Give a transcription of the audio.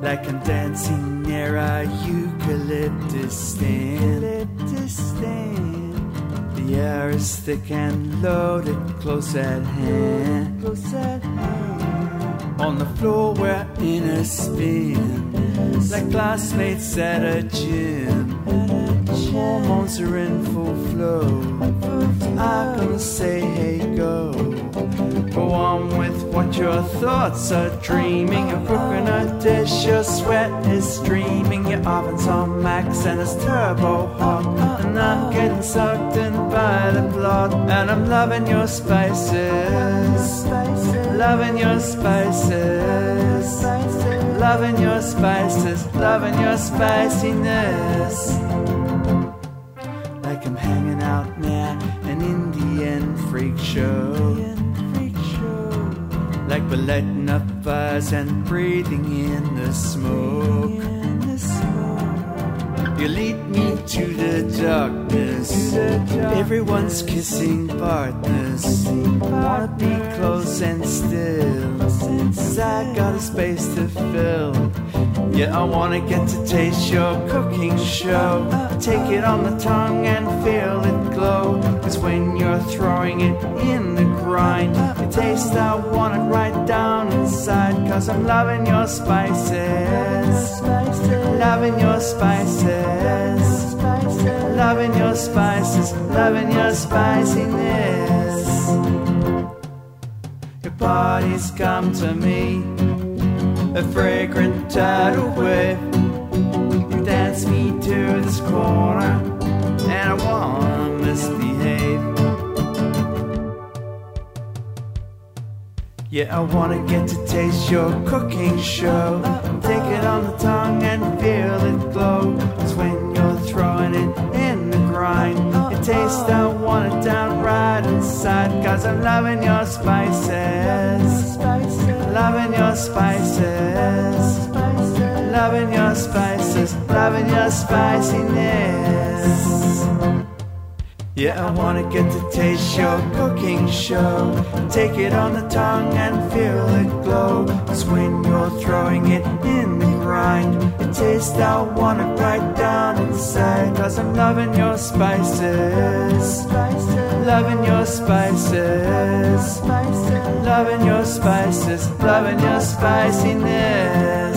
like I'm dancing near a eucalyptus stand. Eucalyptus stand. The air is thick and loaded, close at hand. Close at hand. On the floor we're in a spin, like classmates at a gym. Hormones are in full flow. I'm gonna say, hey, go. Your thoughts are dreaming. You're cooking a dish, your sweat is streaming. Your oven's on max and it's turbo hot. And I'm getting sucked in by the plot. And I'm loving your spices. Loving your spices. Loving your spices. Loving your spiciness like I'm hanging out near an Indian freak show. Like we're lighting up fires and breathing in the smoke. You lead me to the darkness. Everyone's kissing partners. Wanna be close and still. Cause I got a space to fill. Yeah, I wanna get to taste your cooking show. Take it on the tongue and feel it glow. Cause when you're throwing it in the grind, it tastes, I want it right down inside. Cause I'm loving your spices. Loving your spices. Loving your spices. Loving your spiciness. Your bodies come to me a fragrant tidal wave. Yeah, I wanna get to taste your cooking show. Take it on the tongue and feel it glow. Cause when you're throwing it in the grind, it tastes, I want it down right inside. Cause I'm loving your spices. Loving your spices. Loving your spices. Loving your spiciness. Yeah, I wanna get to taste your cooking show. Take it on the tongue and feel it glow. Cause when you're throwing it in the grind, it tastes, I it right down inside. Cause I'm loving your spices. Loving your spices. Loving your spices. Loving your spiciness.